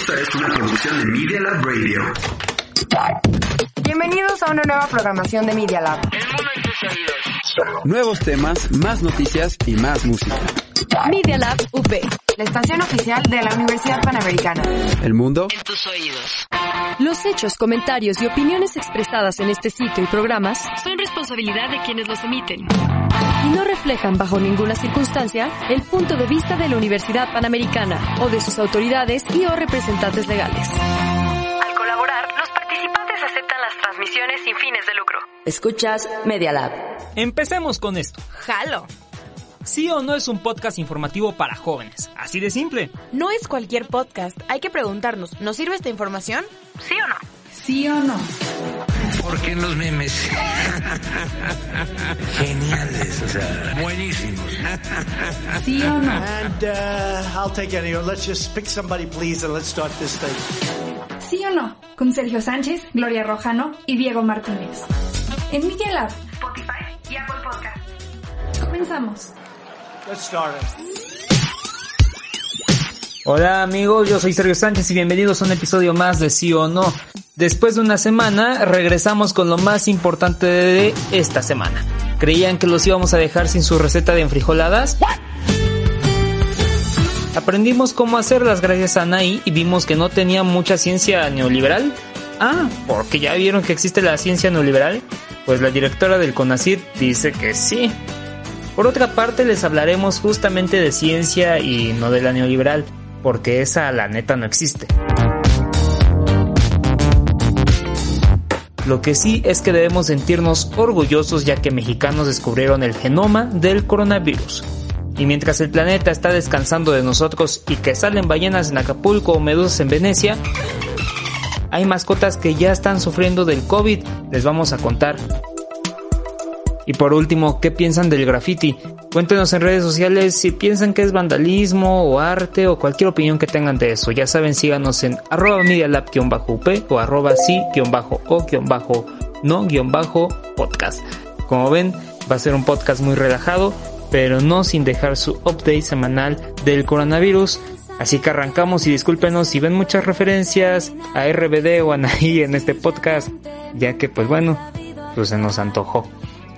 Esta es una producción de Media Lab Radio. Bienvenidos a una nueva programación de Media Lab. Nuevos temas, más noticias y más música. Media Lab UP. La estación oficial de la Universidad Panamericana. El mundo En tus oídos. Los hechos, comentarios y opiniones expresadas en este sitio y programas son responsabilidad de quienes los emiten y no reflejan bajo ninguna circunstancia el punto de vista de la Universidad Panamericana o de sus autoridades y o representantes legales. Transmisiones sin fines de lucro. Escuchas Media Lab. Empecemos con esto. ¡Jalo! Sí o no es un podcast informativo para jóvenes. Así de simple. No es cualquier podcast. Hay que preguntarnos, ¿nos sirve esta información? ¿Sí o no? ¿Sí o no? ¿Por qué los memes? Geniales, o sea, buenísimos. ¿Sí o no? And uh, I'll take any. Let's just pick somebody, please, and let's start this thing. ¿Sí o no? Con Sergio Sánchez, Gloria Rojano y Diego Martínez. En Media Lab, Spotify y Apple Podcast. Comenzamos. Let's start it. Hola amigos, yo soy Sergio Sánchez y bienvenidos a un episodio más de Sí o No. Después de una semana, regresamos con lo más importante de esta semana. ¿Creían que los íbamos a dejar sin su receta de enfrijoladas? Aprendimos cómo hacerlas gracias a Anaí y vimos que no tenía mucha ciencia neoliberal. Ah, porque ya vieron que existe la ciencia neoliberal. Pues la directora del CONACYT dice que sí. Por otra parte, les hablaremos justamente de ciencia y no de la neoliberal, porque esa la neta no existe. Lo que sí es que debemos sentirnos orgullosos ya que mexicanos descubrieron el genoma del coronavirus. Y mientras el planeta está descansando de nosotros y que salen ballenas en Acapulco o medusas en Venecia, hay mascotas que ya están sufriendo del COVID, les vamos a contar. Y por último, ¿qué piensan del graffiti? Cuéntenos en redes sociales si piensan que es vandalismo o arte o cualquier opinión que tengan de eso. Ya saben, síganos en arroba medialab-up o arroba sí-o-no-podcast. Como ven, va a ser un podcast muy relajado, pero no sin dejar su update semanal del coronavirus. Así que arrancamos y discúlpenos si ven muchas referencias a RBD o a Anaí en este podcast, ya que pues bueno, pues se nos antojó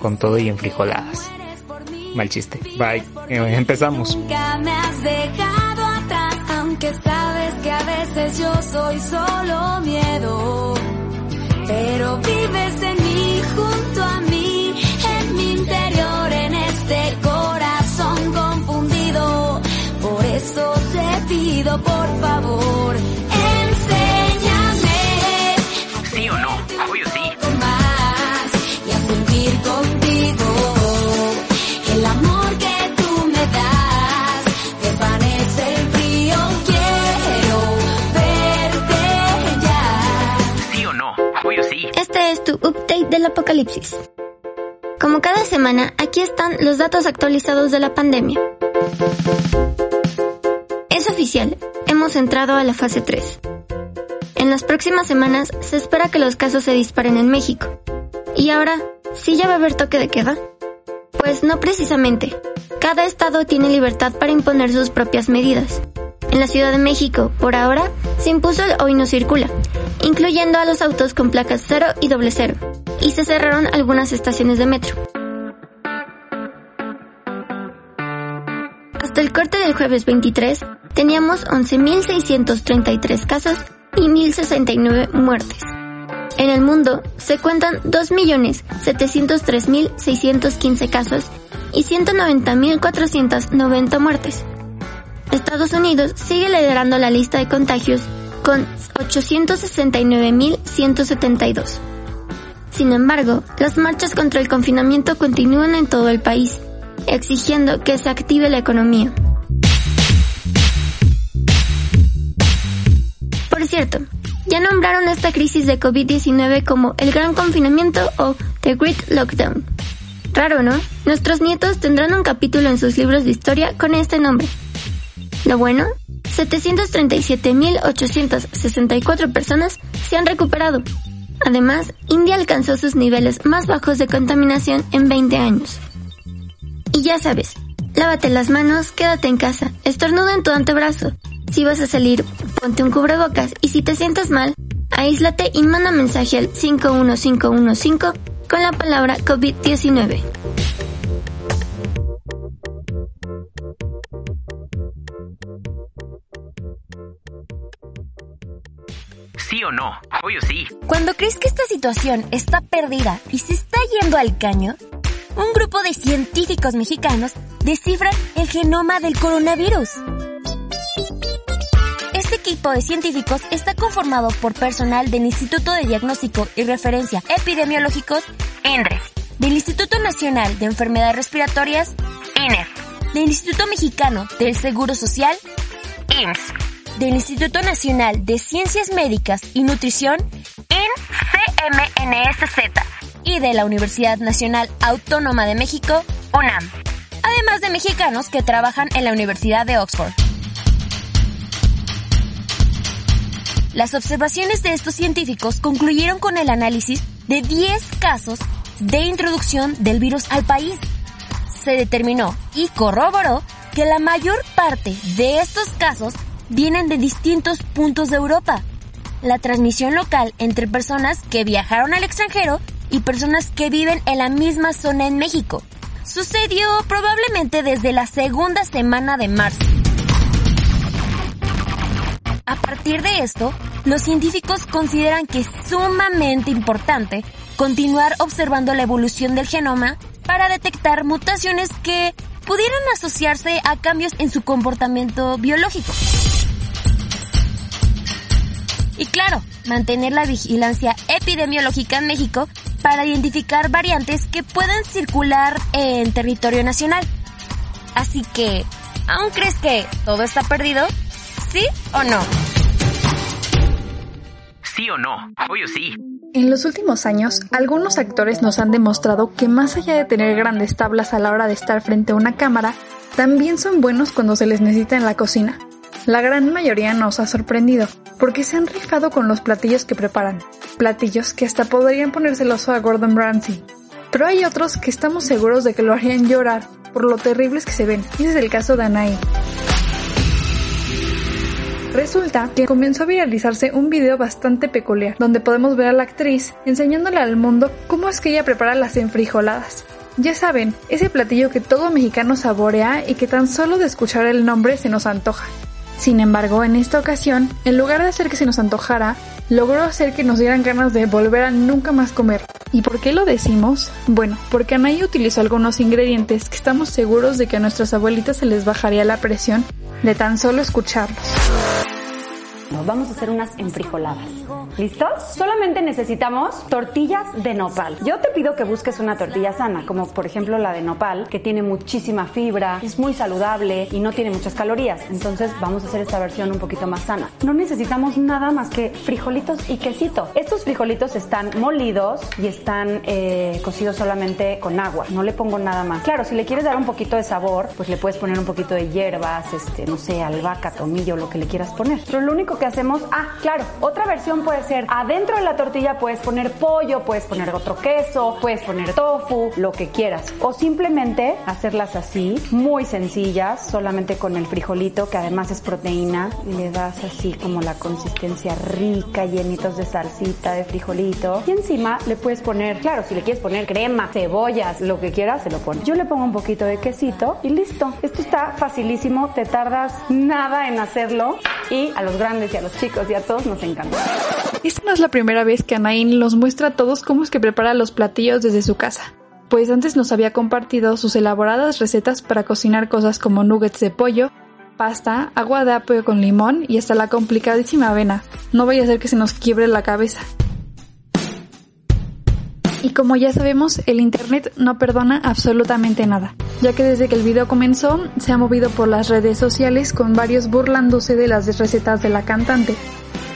con todo y enfrijoladas. Mal chiste. Bye. Eh, empezamos. Me has dejado atrás, aunque sabes que a veces yo soy solo miedo. Pero vives en pido, por favor, enséñame ¿Sí o no? Obvio sí. más y a sentir contigo el amor que tú me das. Desvanece el frío, quiero verte ya. ¿Sí o no? Obvio sí. Este es tu update del apocalipsis. Como cada semana, aquí están los datos actualizados de la pandemia. Hemos entrado a la fase 3. En las próximas semanas se espera que los casos se disparen en México. ¿Y ahora, sí ya va a haber toque de queda? Pues no precisamente. Cada estado tiene libertad para imponer sus propias medidas. En la Ciudad de México, por ahora, se impuso el hoy no circula, incluyendo a los autos con placas 0 y doble cero, y se cerraron algunas estaciones de metro. Hasta el corte del jueves 23, teníamos 11.633 casos y 1.069 muertes. En el mundo se cuentan 2.703.615 casos y 190.490 muertes. Estados Unidos sigue liderando la lista de contagios con 869.172. Sin embargo, las marchas contra el confinamiento continúan en todo el país, exigiendo que se active la economía. Por cierto, ya nombraron esta crisis de COVID-19 como el gran confinamiento o The Great Lockdown. Raro, ¿no? Nuestros nietos tendrán un capítulo en sus libros de historia con este nombre. Lo bueno, 737.864 personas se han recuperado. Además, India alcanzó sus niveles más bajos de contaminación en 20 años. Y ya sabes, lávate las manos, quédate en casa, estornuda en tu antebrazo. Si vas a salir, ponte un cubrebocas y si te sientes mal, aíslate y manda mensaje al 51515 con la palabra COVID-19. ¿Sí o no? Obvio sí. Cuando crees que esta situación está perdida y se está yendo al caño, un grupo de científicos mexicanos descifran el genoma del coronavirus. Este equipo de científicos está conformado por personal del Instituto de Diagnóstico y Referencia Epidemiológicos, INRE, del Instituto Nacional de Enfermedades Respiratorias, INER, del Instituto Mexicano del Seguro Social, IMSS, del Instituto Nacional de Ciencias Médicas y Nutrición, INCMNSZ, y de la Universidad Nacional Autónoma de México, UNAM, además de mexicanos que trabajan en la Universidad de Oxford. Las observaciones de estos científicos concluyeron con el análisis de 10 casos de introducción del virus al país. Se determinó y corroboró que la mayor parte de estos casos vienen de distintos puntos de Europa. La transmisión local entre personas que viajaron al extranjero y personas que viven en la misma zona en México sucedió probablemente desde la segunda semana de marzo. A partir de esto, los científicos consideran que es sumamente importante continuar observando la evolución del genoma para detectar mutaciones que pudieran asociarse a cambios en su comportamiento biológico. Y claro, mantener la vigilancia epidemiológica en México para identificar variantes que puedan circular en territorio nacional. Así que, ¿aún crees que todo está perdido? ¿Sí o no? ¿Sí o no? Obvio sí. En los últimos años, algunos actores nos han demostrado que más allá de tener grandes tablas a la hora de estar frente a una cámara, también son buenos cuando se les necesita en la cocina. La gran mayoría nos ha sorprendido, porque se han rifado con los platillos que preparan, platillos que hasta podrían ponérselos a Gordon Ramsay. Pero hay otros que estamos seguros de que lo harían llorar por lo terribles que se ven, y es el caso de Anaí. Resulta que comenzó a viralizarse un video bastante peculiar, donde podemos ver a la actriz enseñándole al mundo cómo es que ella prepara las enfrijoladas. Ya saben, ese platillo que todo mexicano saborea y que tan solo de escuchar el nombre se nos antoja. Sin embargo, en esta ocasión, en lugar de hacer que se nos antojara, logró hacer que nos dieran ganas de volver a nunca más comer. ¿Y por qué lo decimos? Bueno, porque Anaí utilizó algunos ingredientes que estamos seguros de que a nuestras abuelitas se les bajaría la presión de tan solo escucharlos. Vamos a hacer unas enfrijoladas. ¿Listos? Solamente necesitamos tortillas de nopal. Yo te pido que busques una tortilla sana, como por ejemplo la de nopal, que tiene muchísima fibra, es muy saludable y no tiene muchas calorías. Entonces vamos a hacer esta versión un poquito más sana. No necesitamos nada más que frijolitos y quesito. Estos frijolitos están molidos y están eh, cocidos solamente con agua. No le pongo nada más. Claro, si le quieres dar un poquito de sabor, pues le puedes poner un poquito de hierbas, este, no sé, albahaca, tomillo, lo que le quieras poner. Pero lo único que hacemos, ah, claro, otra versión puede ser adentro de la tortilla puedes poner pollo, puedes poner otro queso, puedes poner tofu, lo que quieras. O simplemente hacerlas así, muy sencillas, solamente con el frijolito, que además es proteína, y le das así como la consistencia rica, llenitos de salsita, de frijolito. Y encima le puedes poner, claro, si le quieres poner crema, cebollas, lo que quieras, se lo pones. Yo le pongo un poquito de quesito y listo. Esto está facilísimo, te tardas nada en hacerlo y a los grandes y a los chicos y a todos nos encanta. Esta no es la primera vez que Anaín nos muestra a todos cómo es que prepara los platillos desde su casa, pues antes nos había compartido sus elaboradas recetas para cocinar cosas como nuggets de pollo, pasta, agua de apio con limón y hasta la complicadísima avena. No vaya a ser que se nos quiebre la cabeza. Y como ya sabemos, el Internet no perdona absolutamente nada, ya que desde que el video comenzó se ha movido por las redes sociales con varios burlándose de las recetas de la cantante.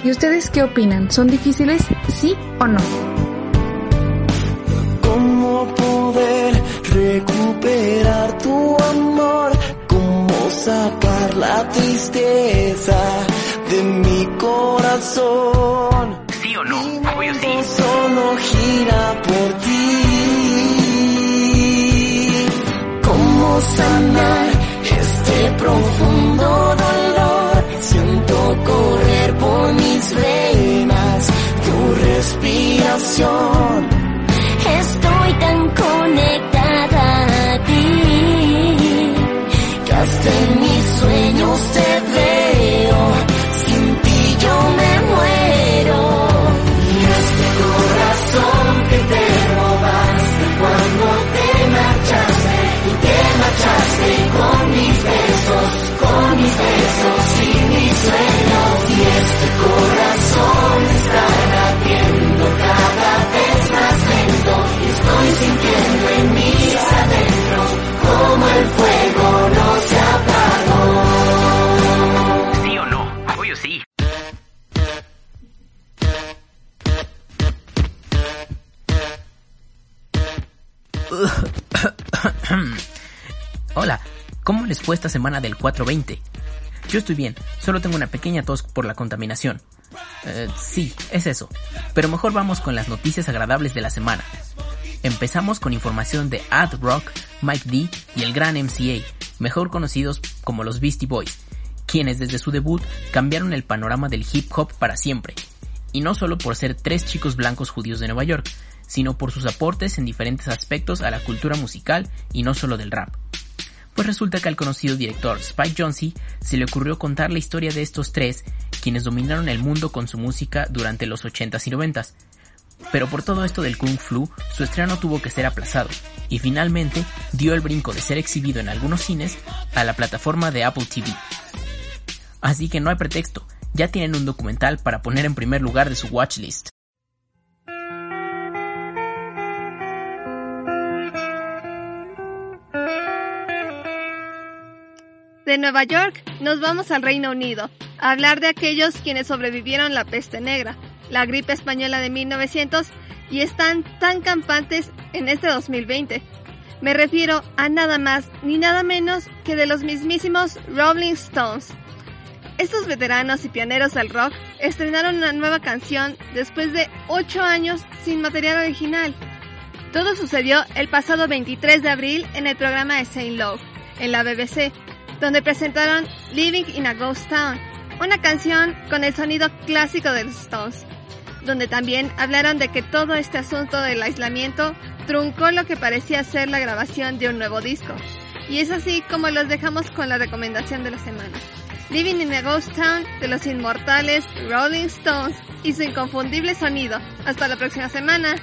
¿Y ustedes qué opinan? ¿Son difíciles? ¿Sí o no? ¿Cómo poder recuperar tu amor? ¿Cómo sacar la tristeza de mi corazón? ¿Sí o no? Sí. Solo gira por ti. ¿Cómo sanar este profundo dolor? Si correr por mis venas tu respiración. Estoy tan conectada a ti que hasta en mis sueños te Hola, ¿cómo les fue esta semana del 420? Yo estoy bien, solo tengo una pequeña tos por la contaminación. Eh, sí, es eso. Pero mejor vamos con las noticias agradables de la semana. Empezamos con información de Ad Rock, Mike D y el gran MCA, mejor conocidos como los Beastie Boys, quienes desde su debut cambiaron el panorama del hip hop para siempre. Y no solo por ser tres chicos blancos judíos de Nueva York, sino por sus aportes en diferentes aspectos a la cultura musical y no solo del rap. Pues resulta que al conocido director Spike Jonze se le ocurrió contar la historia de estos tres, quienes dominaron el mundo con su música durante los 80s y 90s. Pero por todo esto del Kung Flu, su estreno tuvo que ser aplazado, y finalmente dio el brinco de ser exhibido en algunos cines a la plataforma de Apple TV. Así que no hay pretexto, ya tienen un documental para poner en primer lugar de su watchlist. De Nueva York nos vamos al Reino Unido, a hablar de aquellos quienes sobrevivieron la peste negra, la gripe española de 1900 y están tan campantes en este 2020. Me refiero a nada más ni nada menos que de los mismísimos Rolling Stones. Estos veteranos y pioneros del rock estrenaron una nueva canción después de 8 años sin material original. Todo sucedió el pasado 23 de abril en el programa de Saint Love, en la BBC, donde presentaron Living in a Ghost Town, una canción con el sonido clásico de los Stones, donde también hablaron de que todo este asunto del aislamiento truncó lo que parecía ser la grabación de un nuevo disco. Y es así como los dejamos con la recomendación de la semana. Living in a Ghost Town de los inmortales Rolling Stones y su inconfundible sonido. Hasta la próxima semana.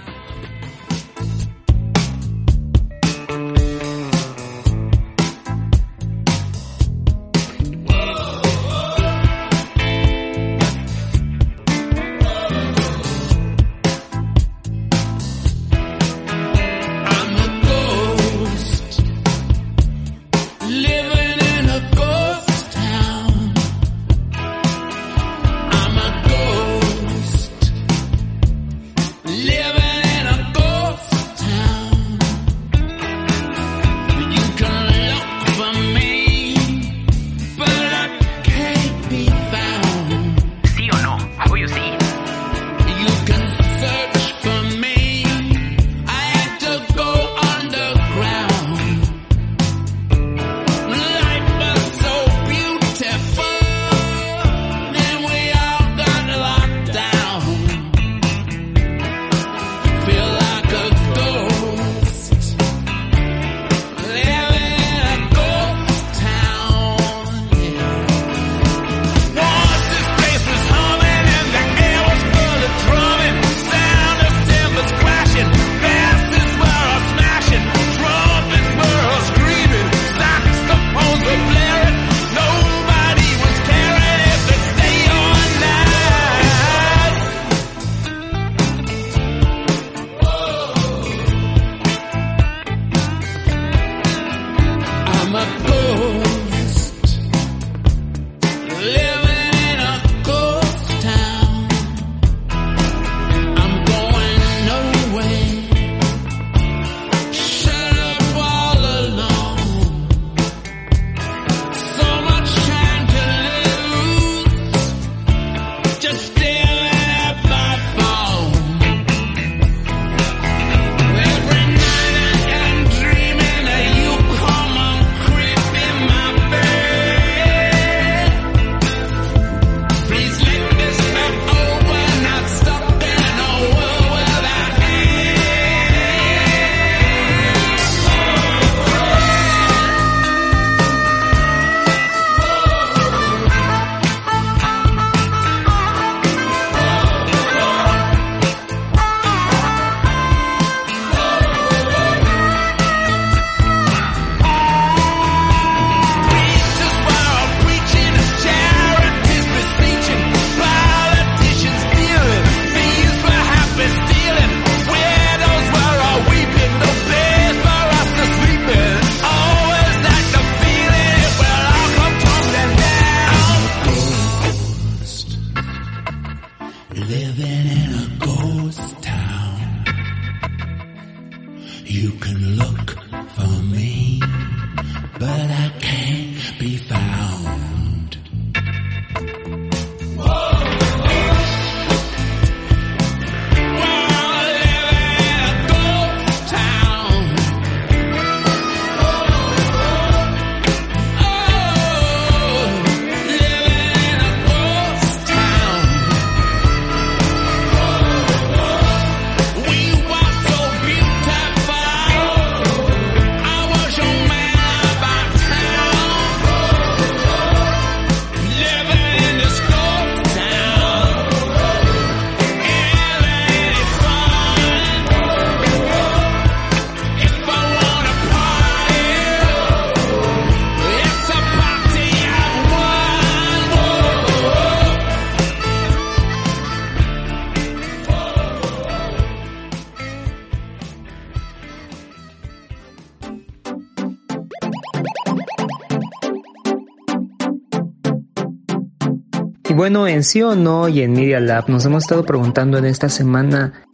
Y bueno, en sí o no y en Media Lab nos hemos estado preguntando en esta semana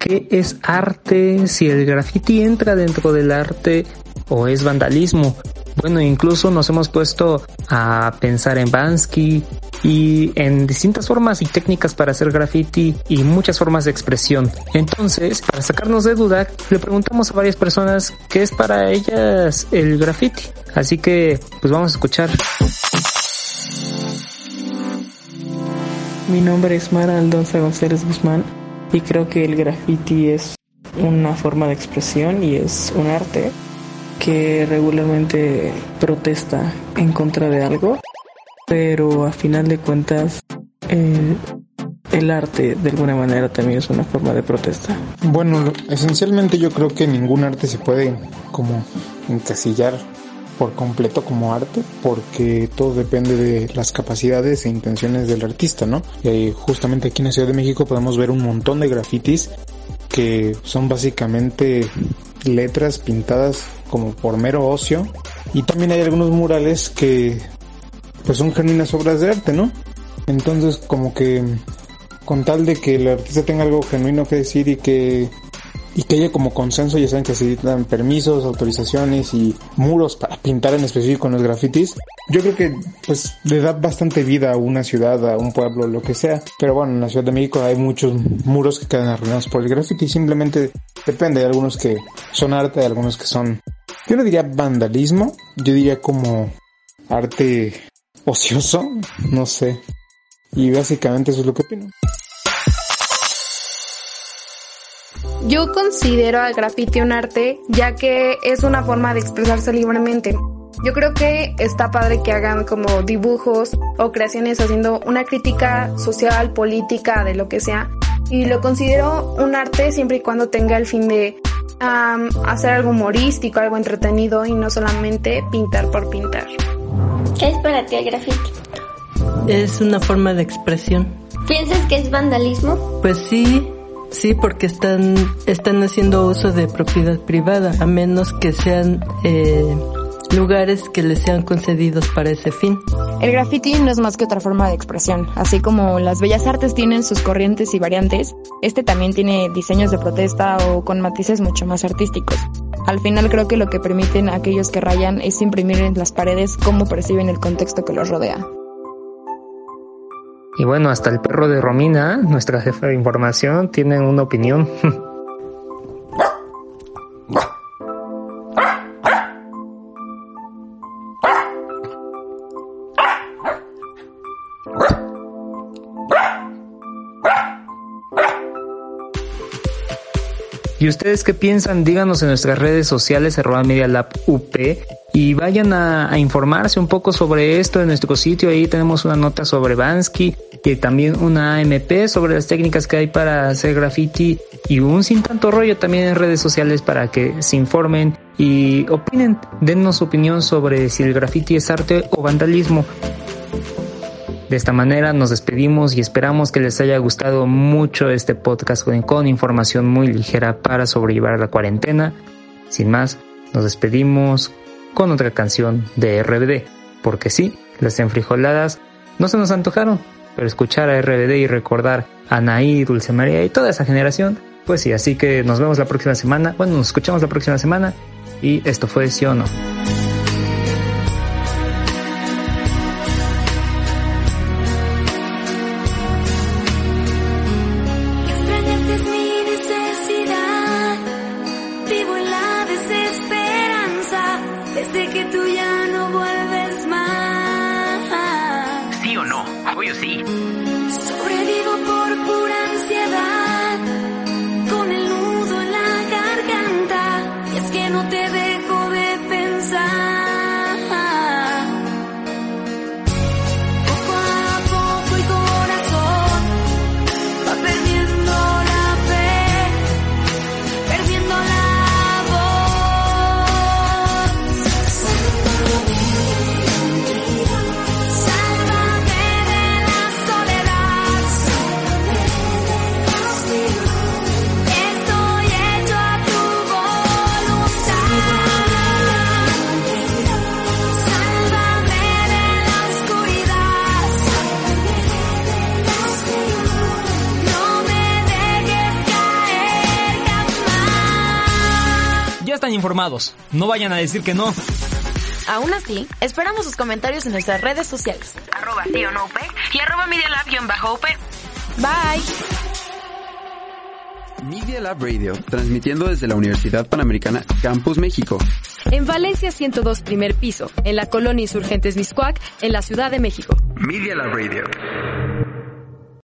qué es arte, si el graffiti entra dentro del arte o es vandalismo. Bueno, incluso nos hemos puesto a pensar en Bansky y en distintas formas y técnicas para hacer graffiti y muchas formas de expresión. Entonces, para sacarnos de duda, le preguntamos a varias personas qué es para ellas el graffiti. Así que, pues vamos a escuchar. Mi nombre es Mara Aldonza González Guzmán y creo que el graffiti es una forma de expresión y es un arte que regularmente protesta en contra de algo, pero a final de cuentas el, el arte de alguna manera también es una forma de protesta. Bueno, esencialmente yo creo que ningún arte se puede como encasillar por completo como arte porque todo depende de las capacidades e intenciones del artista, ¿no? Y ahí, justamente aquí en la Ciudad de México podemos ver un montón de grafitis que son básicamente letras pintadas como por mero ocio y también hay algunos murales que pues son genuinas obras de arte, ¿no? Entonces como que con tal de que el artista tenga algo genuino que decir y que y que haya como consenso, ya saben que se necesitan permisos, autorizaciones y muros para pintar en específico en los grafitis. Yo creo que pues le da bastante vida a una ciudad, a un pueblo, lo que sea. Pero bueno, en la Ciudad de México hay muchos muros que quedan arruinados por el graffiti. Simplemente depende, hay algunos que son arte, hay algunos que son, yo no diría vandalismo, yo diría como arte ocioso, no sé. Y básicamente eso es lo que opino. Yo considero al graffiti un arte ya que es una forma de expresarse libremente. Yo creo que está padre que hagan como dibujos o creaciones haciendo una crítica social, política, de lo que sea. Y lo considero un arte siempre y cuando tenga el fin de hacer algo humorístico, algo entretenido y no solamente pintar por pintar. ¿Qué es para ti el graffiti? Es una forma de expresión. ¿Piensas que es vandalismo? Pues sí, sí, porque están, están haciendo uso de propiedad privada, a menos que sean eh, lugares que les sean concedidos para ese fin. El graffiti no es más que otra forma de expresión. Así como las bellas artes tienen sus corrientes y variantes, este también tiene diseños de protesta o con matices mucho más artísticos. Al final creo que lo que permiten a aquellos que rayan es imprimir en las paredes cómo perciben el contexto que los rodea. Y bueno, hasta el perro de Romina, nuestra jefa de información, tiene una opinión. ¿Y ustedes qué piensan? Díganos en nuestras redes sociales, arroba Media Lab UP, y vayan a, informarse un poco sobre esto en nuestro sitio. Ahí tenemos una nota sobre Bansky y también una AMP sobre las técnicas que hay para hacer graffiti y un sin tanto rollo también en redes sociales para que se informen y opinen. Dennos opinión sobre si el graffiti es arte o vandalismo. De esta manera nos despedimos y esperamos que les haya gustado mucho este podcast con, con información muy ligera para sobrellevar la cuarentena. Sin más, nos despedimos con otra canción de RBD, porque sí, las enfrijoladas no se nos antojaron, pero escuchar a RBD y recordar a Anaí, Dulce María y toda esa generación, pues sí, así que nos vemos la próxima semana, bueno, nos escuchamos la próxima semana y esto fue sí o no. Desde que tú ya no vuelves más. ¿Sí o no? Obvio sí. Informados, no vayan a decir que no. Aún así, esperamos sus comentarios en nuestras redes sociales. Arroba sí no UP y arroba Media Lab-UP. Bye. Media Lab Radio, transmitiendo desde la Universidad Panamericana Campus México. En Valencia 102 primer piso, en la colonia Insurgentes Miscuac, en la Ciudad de México. Media Lab Radio.